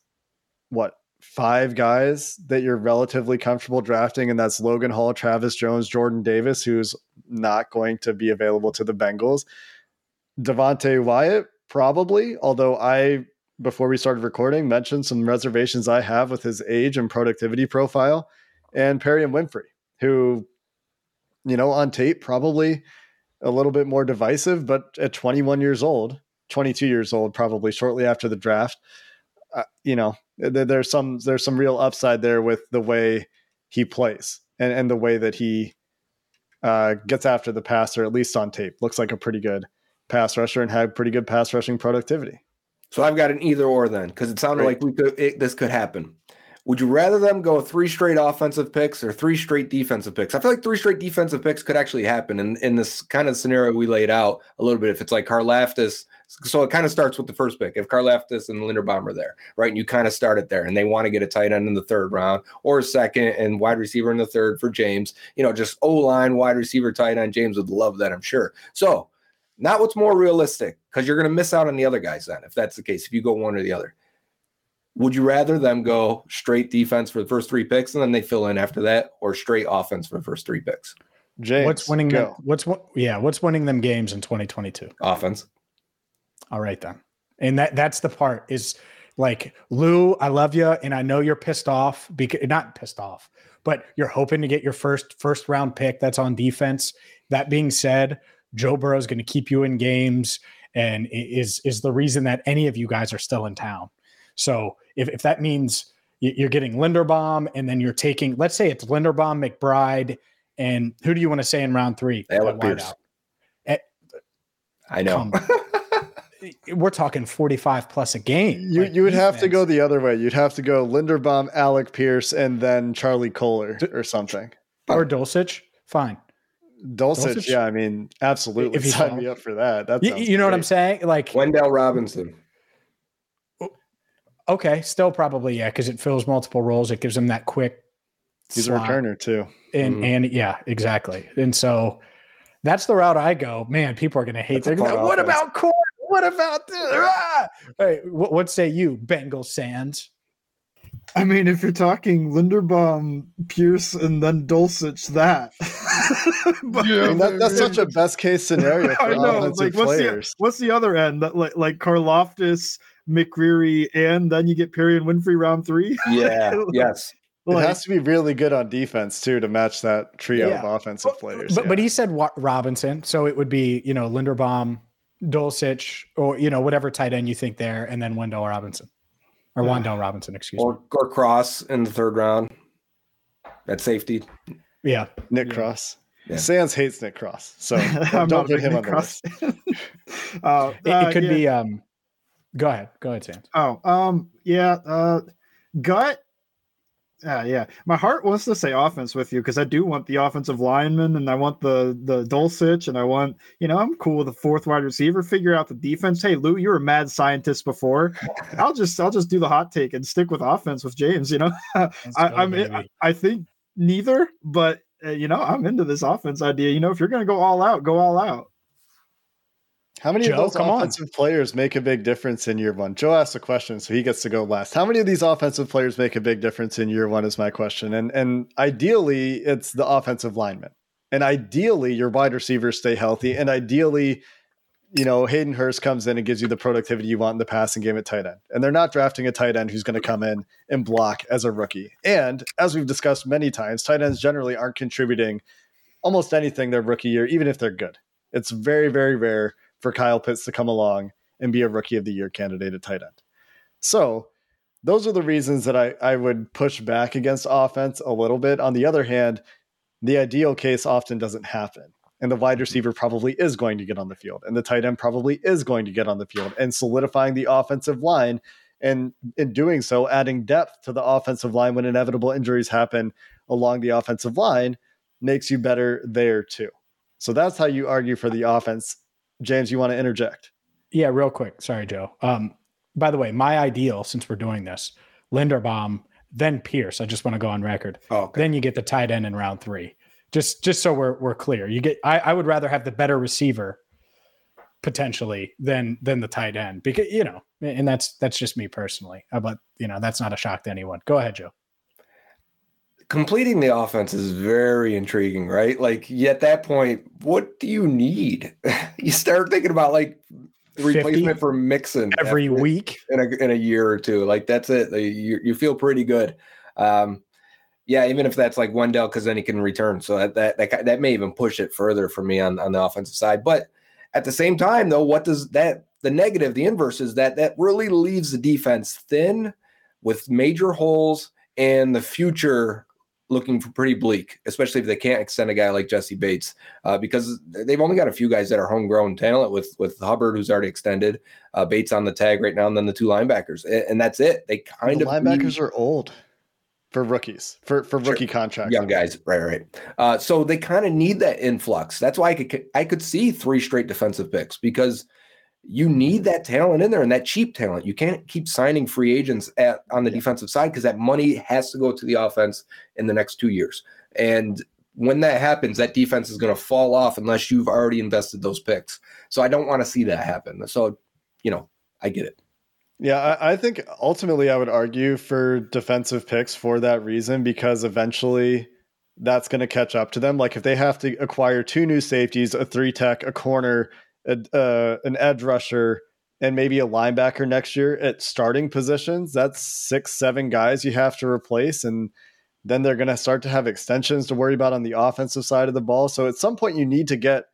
what five guys that you're relatively comfortable drafting, and that's Logan Hall, Travis Jones, Jordan Davis, who's not going to be available to the Bengals. Devonte Wyatt, probably, although I before we started recording mentioned some reservations I have with his age and productivity profile, and Perrion Winfrey, who, you know, on tape probably a little bit more divisive, but at 21 years old, 22 years old, probably shortly after the draft. Uh, you know, there, there's some there's some real upside there with the way he plays and and the way that he uh, gets after the passer, at least on tape. Looks like a pretty good pass rusher and had pretty good pass rushing productivity. So I've got an either or then because it sounded like we could it, this could happen. Would you rather them go three straight offensive picks or three straight defensive picks? I feel like three straight defensive picks could actually happen in, in this kind of scenario we laid out a little bit. If it's like Karlaftis, so it kind of starts with the first pick. If Karlaftis and Linderbaum are there, right, and you kind of start it there, and they want to get a tight end in the third round or a second and wide receiver in the third for James, you know, just O line, wide receiver, tight end. James would love that, I'm sure. So, not what's more realistic because you're going to miss out on the other guys then if that's the case. If you go one or the other. Would you rather them go straight defense for the first three picks and then they fill in after that, or straight offense for the first three picks? James, what's winning go. them? What's what? Yeah, what's winning them games in 2022? Offense. All right then, and that that's the part is like Lou. I love you, and I know you're pissed off because not pissed off, but you're hoping to get your first first round pick that's on defense. That being said, Joe Burrow is going to keep you in games, and is is the reason that any of you guys are still in town. So if, if that means you're getting Linderbaum and then you're taking, let's say it's Linderbaum, McBride, and who do you want to say in round three? Alec Pierce. Eh, I know. We're talking 45 plus a game. You Like, you would have to go the other way. You'd have to go Linderbaum, Alec Pierce, and then Charlie Kolar or something. or Dulcich. Fine. Dulcich, Dulcich? yeah, I mean, absolutely If he sign falls. me up for that. That You, you know what I'm saying? Like, Wan'Dale Robinson. okay, still probably, yeah, because it fills multiple roles. It gives them that quick. He's slot. a returner too. And, Mhm. and yeah, exactly. And so that's the route I go. Man, people are going to hate That's a that. fun What about Court? What about this? Ah! Hey, what, what say you, Bengal Sands? I mean, if you're talking Linderbaum, Pierce, and then Dulcich, that. But- I mean, that, that's such a best case scenario for I know. offensive Like, what's the, players. what's the other end? That like like Karlaftis, McCreary, and then you get Perrion Winfrey round three. Yeah. yes. It has to be really good on defense too to match that trio Yeah. of offensive players. But, but he said Wa- Robinson, so it would be you know Linderbaum, Dulcich, or you know whatever tight end you think there, and then Wan'Dale Robinson or Yeah. Wan'Dale Robinson, excuse me. Or, or Cross in the third round. At safety. Yeah, Nick yeah. Cross. Yeah. Sands hates Nick Cross, so I'm don't put him big on the cross- list. uh, it, uh, it could yeah. be. Um, go ahead, go ahead, Sands. Oh, um, yeah, uh, gut. Uh, yeah, my heart wants to say offense with you because I do want the offensive lineman and I want the the Dulcich and I want you know I'm cool with the fourth wide receiver. Figure out the defense. Hey, Lou, you were a mad scientist before. I'll just I'll just do the hot take and stick with offense with James. You know, I, I'm in, I, I think neither, but uh, you know I'm into this offense idea. You know, if you're gonna go all out, go all out. How many Joe, of those come on. offensive players make a big difference in year one? Joe asked a question, so he gets to go last. How many of these offensive players make a big difference in year one? Is my question, and and ideally, it's the offensive lineman, and ideally, your wide receivers stay healthy, and ideally, you know, Hayden Hurst comes in and gives you the productivity you want in the passing game at tight end, and they're not drafting a tight end who's going to come in and block as a rookie. And as we've discussed many times, tight ends generally aren't contributing almost anything their rookie year, even if they're good. It's very, very rare for Kyle Pitts to come along and be a rookie of the year candidate at tight end. So those are the reasons that I, I would push back against offense a little bit. On the other hand, the ideal case often doesn't happen. And the wide receiver probably is going to get on the field, and the tight end probably is going to get on the field, and solidifying the offensive line. And in doing so, adding depth to the offensive line when inevitable injuries happen along the offensive line makes you better there too. So that's how you argue for the offense. James, you want to interject? Yeah, real quick. Sorry, Joe. Um, by the way, my ideal since we're doing this, Linderbaum, then Pierce. I just want to go on record. Oh, okay. Then you get the tight end in round three. Just just so we're we're clear. You get I, I would rather have the better receiver potentially than than the tight end because you know, and that's that's just me personally. But you know, that's not a shock to anyone. Go ahead, Joe. Completing the offense is very intriguing, right? Like at that point, what do you need? you start thinking about like replacement for Mixon Every week. in a in a year or two. Like that's it. Like, you you feel pretty good. Um, yeah, even if that's like Wan'Dale, because then he can return. So that that that, that may even push it further for me on on the offensive side. But at the same time, though, what does that the negative, the inverse is that that really leaves the defense thin with major holes and the future looking for pretty bleak, especially if they can't extend a guy like Jessie Bates, uh, because they've only got a few guys that are homegrown talent with with Hubbard, who's already extended, uh, Bates on the tag right now, and then the two linebackers, and, and that's it. They kind the of linebackers need- are old. for rookies for for Sure. rookie contracts. young guys. Right, right. Uh, so they kind of need that influx. That's why I could I could see three straight defensive picks because you need that talent in there and that cheap talent. You can't keep signing free agents at on the defensive side because that money has to go to the offense in the next two years. And when that happens, that defense is going to fall off unless you've already invested those picks. So I don't want to see that happen. So, you know, I get it. Yeah, I, I think ultimately I would argue for defensive picks for that reason because eventually that's going to catch up to them. Like if they have to acquire two new safeties, a three tech, a corner, a, uh, an edge rusher, and maybe a linebacker next year at starting positions, that's six, seven guys you have to replace. And then they're going to start to have extensions to worry about on the offensive side of the ball. So at some point, you need to get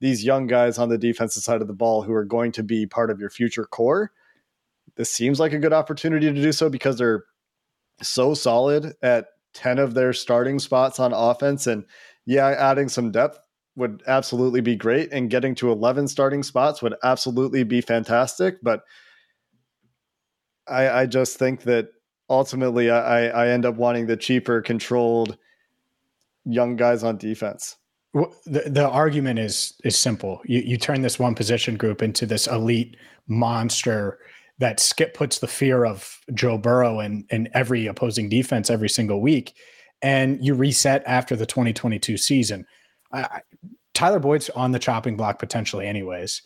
these young guys on the defensive side of the ball who are going to be part of your future core this seems like a good opportunity to do so because they're so solid at 10 of their starting spots on offense. And yeah, adding some depth would absolutely be great. And getting to 11 starting spots would absolutely be fantastic. But I, I just think that ultimately I, I end up wanting the cheaper, controlled young guys on defense. The, the argument is is simple. You you turn this one position group into this elite monster that skip puts the fear of Joe Burrow in, in every opposing defense every single week, and you reset after the 2022 season. I, I- Tyler Boyd's on the chopping block potentially, anyways.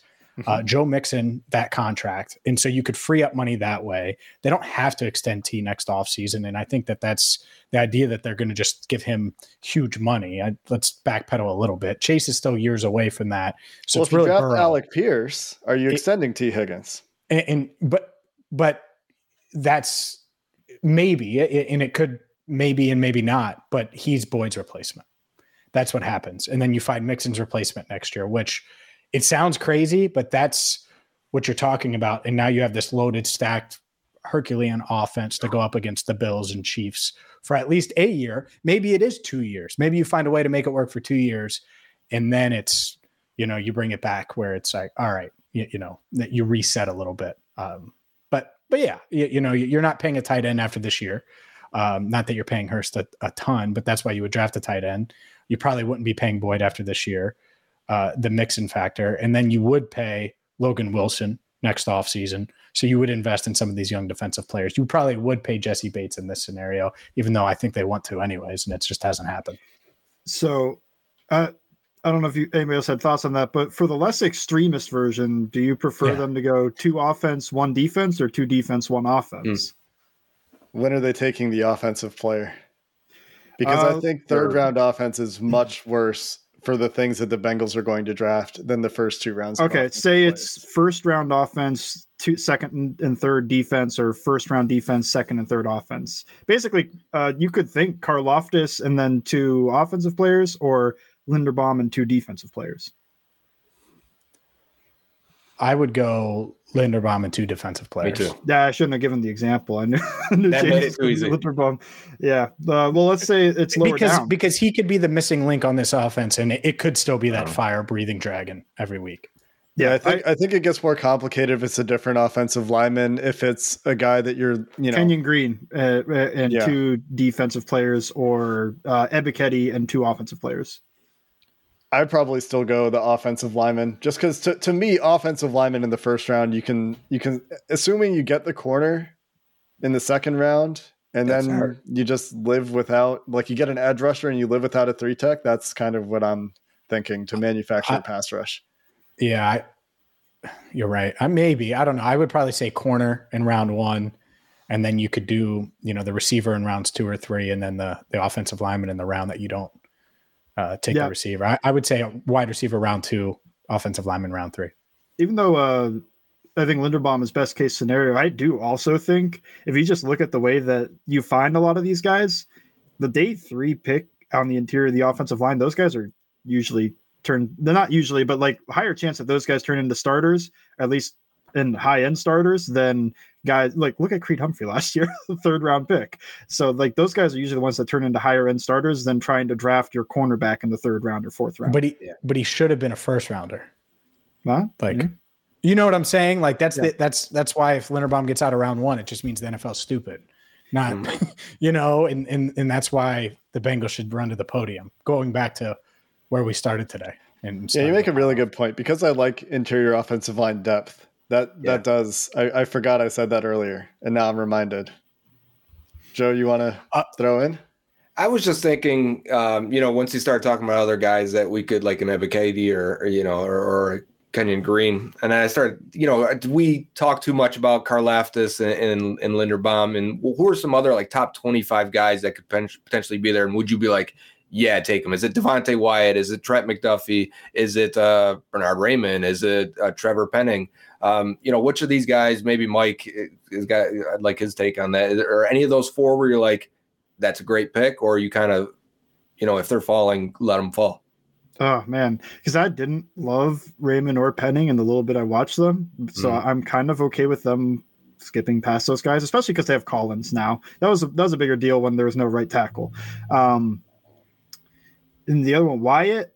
Uh, Joe Mixon, that contract. And so you could free up money that way. They don't have to extend Tee next offseason. And I think that that's the idea that they're going to just give him huge money. I, let's backpedal a little bit. Chase is still years away from that. So well, if you really draft Burrow. Alec Pierce, are you It- extending Tee Higgins? and, and but but that's maybe and it could maybe and maybe not but he's boyd's replacement that's what happens. And then you find mixon's replacement next year which it sounds crazy but that's what you're talking about. And now you have this loaded stacked herculean offense to go up against the bills and chiefs for at least a year. Maybe it is two years. Maybe you find a way to make it work for two years and then it's you know you bring it back where it's like all right you, you know that you reset a little bit. Um but but yeah you, you know you're not paying a tight end after this year. Um not that you're paying hurst a, a ton but that's why you would draft a tight end you probably wouldn't be paying boyd after this year uh the mixon factor and then you would pay logan wilson next offseason so you would invest in some of these young defensive players you probably would pay jessie bates in this scenario even though i think they want to anyways and it just hasn't happened So, uh, I don't know if you anybody else had thoughts on that, but for the less extremist version, do you prefer Yeah. them to go two offense, one defense, or two defense, one offense? When are they taking the offensive player? Because Uh, I think third round offense is much worse for the things that the Bengals are going to draft than the first two rounds. Okay, say players. it's first round offense, two second and- and third defense, or first round defense, second and third offense. Basically, uh, you could think Karlaftis and then two offensive players, or Linderbaum and two defensive players. I would go linderbaum and two defensive players too. Yeah, I shouldn't have given the example. I knew, I knew That James made it too easy. Linderbaum. Yeah. Uh, well, let's say it's lower because down. because he could be the missing link on this offense, and it, it could still be that Oh. fire breathing dragon every week. Yeah, I think I, think it gets more complicated if it's a different offensive lineman. If it's a guy that you're, you know, Kenyon Green uh, uh, and Yeah. two defensive players, or uh, Ebiketie and two offensive players. I'd probably still go the offensive lineman, just because to, to me, offensive lineman in the first round, you can you can assuming you get the corner in the second round, and That's then hard. you just live without like you get an edge rusher and you live without a three tech. That's kind of what I'm thinking to manufacture I- a pass rush. Yeah, I, you're right. I maybe I don't know. I would probably say corner in round one, and then you could do you know the receiver in rounds two or three, and then the the offensive lineman in the round that you don't uh, take Yeah. the receiver. I, I would say wide receiver round two, offensive lineman round three. even though uh, I think Linderbaum is best case scenario, I do also think if you just look at the way that you find a lot of these guys, the day three pick on the interior of the offensive line, those guys are usually turned. They're not usually, but like higher chance that those guys turn into starters, at least in high end starters, than guys like look at Creed Humphrey last year, third round pick. So like those guys are usually the ones that turn into higher end starters than trying to draft your cornerback in the third round or fourth round. But he Yeah. but he should have been a first rounder. Huh? Like, Mhm. you know what I'm saying? Like that's Yeah. the, that's that's why if Linderbaum gets out of round one, it just means the NFL's stupid. not you know, and and and that's why the Bengals should run to the podium. Going back to where we started today. And Yeah, you make a really good point because I like interior offensive line depth. That Yeah. that does. I, I forgot I said that earlier, and now I'm reminded. Joe, you want to Uh, throw in? I was just thinking, um, you know, once you start talking about other guys that we could like an Ebiketie or, or you know, or, or Kenyon Green, and I started, you know, we talk too much about Karlaftis and, and and Linderbaum, and who are some other like top twenty five guys that could potentially be there? And would you be like, yeah, take them? Is it Devonte Wyatt? Is it Trent McDuffie? Is it uh, Bernhard Raimann? Is it uh, Trevor Penning? Um, you know, which of these guys? Maybe Mike has got. I'd like his take on that. Or any of those four where you're like, that's a great pick, or you kind of, you know, if they're falling, let them fall. Oh man, because I didn't love Raymond or Penning in the little bit I watched them, so Mhm. I'm kind of okay with them skipping past those guys, especially because they have Collins now. That was a, that was a bigger deal when there was no right tackle. Um, and the other one, Wyatt,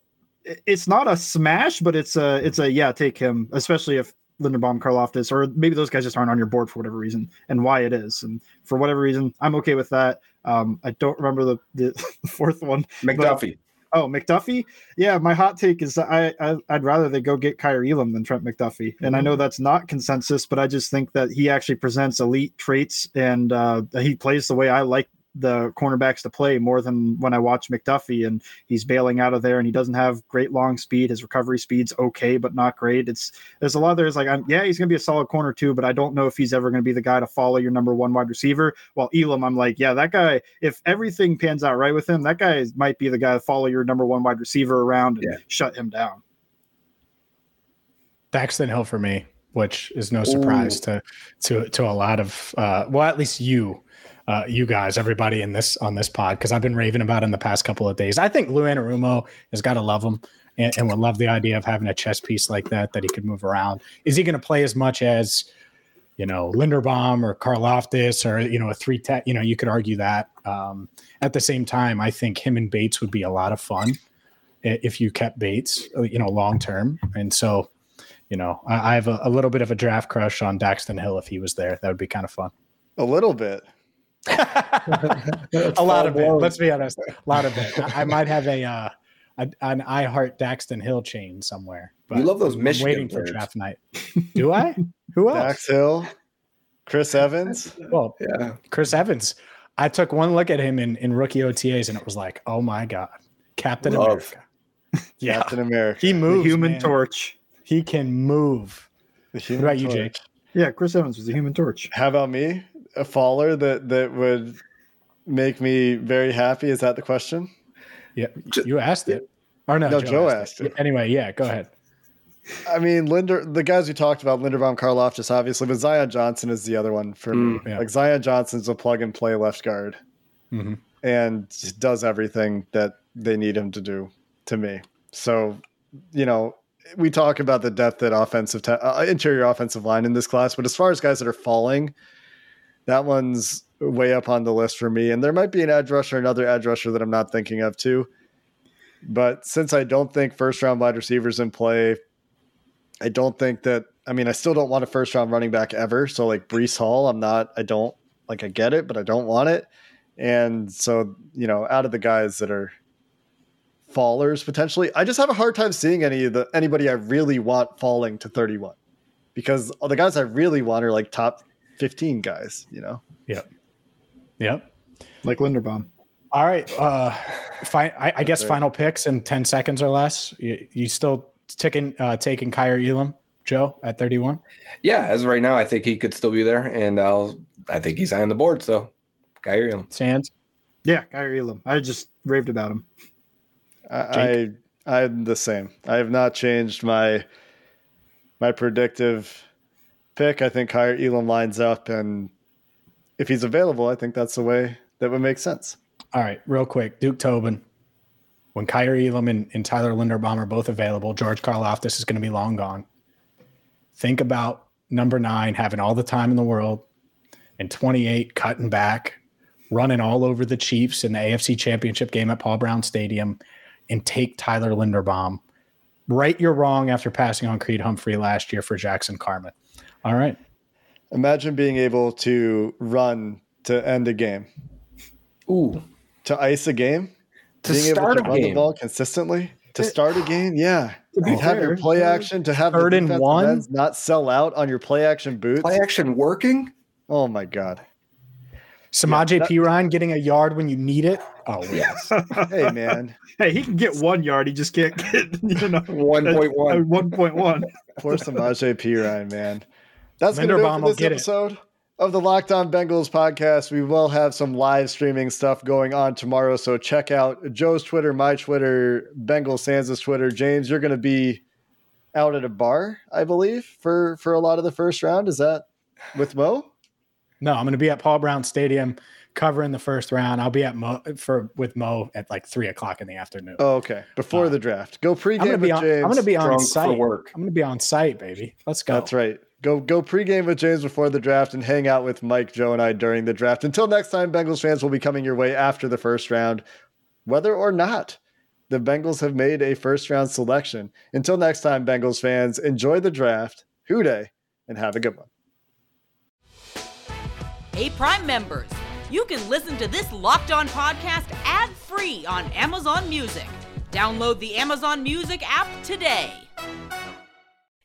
it's not a smash, but it's a it's a yeah, take him, especially if Linderbaum, Karlaftis, or maybe those guys just aren't on your board for whatever reason, and why it is, and for whatever reason, I'm okay with that. Um, I don't remember the, the fourth one. McDuffie. Oh, McDuffie. Yeah, my hot take is I, I I'd rather they go get Kaiir Elam than Trent McDuffie, and I know that's not consensus, but I just think that he actually presents elite traits, and uh, he plays the way I like the cornerbacks to play more than when I watch McDuffie, and he's bailing out of there, and he doesn't have great long speed. His recovery speed's okay, but not great. It's there's a lot there's like I'm, yeah, he's gonna be a solid corner too, but I don't know if he's ever gonna be the guy to follow your number one wide receiver. While Elam, I'm like, yeah, that guy. If everything pans out right with him, that guy might be the guy to follow your number one wide receiver around and Yeah. shut him down. Daxton Hill for me, which is no surprise to to to a lot of uh, well, at least you, uh, you guys, everybody in this on this pod, because I've been raving about him the past couple of days. I think Lou Anarumo has got to love him and, and would love the idea of having a chess piece like that that he could move around. Is he going to play as much as you know Linderbaum or Karlaftis or you know a three tech? You know, you could argue that. Um, at the same time, I think him and Bates would be a lot of fun if you kept Bates, uh, you know, long term, and so you know, I, I have a, a little bit of a draft crush on Daxton Hill if he was there. That would be kind of fun. A little bit. a lot of it. Let's be honest. A lot of it. I, I might have a, uh, a an I Heart Daxton Hill chain somewhere. But You love those I'm Michigan waiting for draft night. Do I? Who else? Dax Hill, Chris Evans. Well, Yeah. Chris Evans. I took one look at him in, in rookie OTAs and it was like, oh my God, Captain Love. America. Yeah. Captain America. He The moves. human man. torch. He can move. The What human about you. Jake? Yeah, Chris Evans was the human torch. How about me? A faller that that would make me very happy. Is that the question? Yeah. You asked it. Or no, No, Joe asked it. Anyway, yeah, go ahead. I mean, Linder, the guys we talked about, Linderbaum, Karlaftis, obviously, but Zion Johnson is the other one for me. Mm, yeah. Like Zion Johnson's a plug and play left guard Mhm. and does everything that they need him to do to me. So, you know, we talk about the depth at offensive te- uh, interior offensive line in this class, but as far as guys that are falling, that one's way up on the list for me. And there might be an edge rusher, another edge rusher that I'm not thinking of too. But since I don't think first round wide receivers in play, I don't think that. I mean, I still don't want a first round running back ever. So like Breece Hall, I'm not. I don't like. I get it, but I don't want it. And so you know, out of the guys that are fallers potentially, I just have a hard time seeing any of the anybody I really want falling to 31 because all the guys I really want are like top 15 guys. You know, Yep. Yep. Like Linderbaum. All right. Uh, fi- I, I guess Right. final picks in 10 seconds or less. You, you still taking, uh, taking Kaiir Elam, Joe, at 31? Yeah, as of right now, I think he could still be there, and I'll. I think he's on the board. So, Kaiir Elam. Sands? Yeah, Kaiir Elam. I just raved about him. I, I I'm the same. I have not changed my my predictive pick. I think Kaiir Elam lines up, and if he's available, I think that's the way that would make sense. All right. Real quick. Duke Tobin. When Kyrie Elam and, and Tyler Linderbaum are both available, George Karlaftis is going to be long gone. Think about number nine having all the time in the world and 28 cutting back, running all over the Chiefs in the AFC Championship game at Paul Brown Stadium, and take Tyler Linderbaum. Right your wrong after passing on Creed Humphrey last year for Jackson Carman. All right. Imagine being able to run to end a game, Ooh, to ice a game, to being able start to a run the game. ball consistently, to start a game. Yeah, To be to have your play action, to have third the and one? ends not sell out on your play action boots. Play action working. Oh my god. Samaje that- Ryan getting a yard when you need it. Oh yes. Hey man, hey, he can get one yard. He just can't get you know One point one. one point one. poor Perine, man. That's gonna do it for this get it. episode of the Locked On Bengals podcast. We will have some live streaming stuff going on tomorrow, so check out Joe's Twitter, my Twitter, Bengals Sansa's Twitter. James, you're gonna be out at a bar, I believe, for for a lot of the first round. Is that with Mo? No, I'm going to be at Paul Brown Stadium covering the first round. I'll be at Mo for with Mo at like three o'clock in the afternoon. Oh, okay. Before Uh, the draft, go pregame I'm going to be on. James. I'm going to be on drunk for site. work. I'm going to be on site, baby. Let's go. That's right. Go go pregame with James before the draft and hang out with Mike, Joe, and I during the draft. Until next time, Bengals fans will be coming your way after the first round, whether or not the Bengals have made a first round selection. Until next time, Bengals fans, enjoy the draft, Who Dey, and have a good one. Hey, Prime members, you can listen to this Locked On podcast ad free on Amazon Music. Download the Amazon Music app today.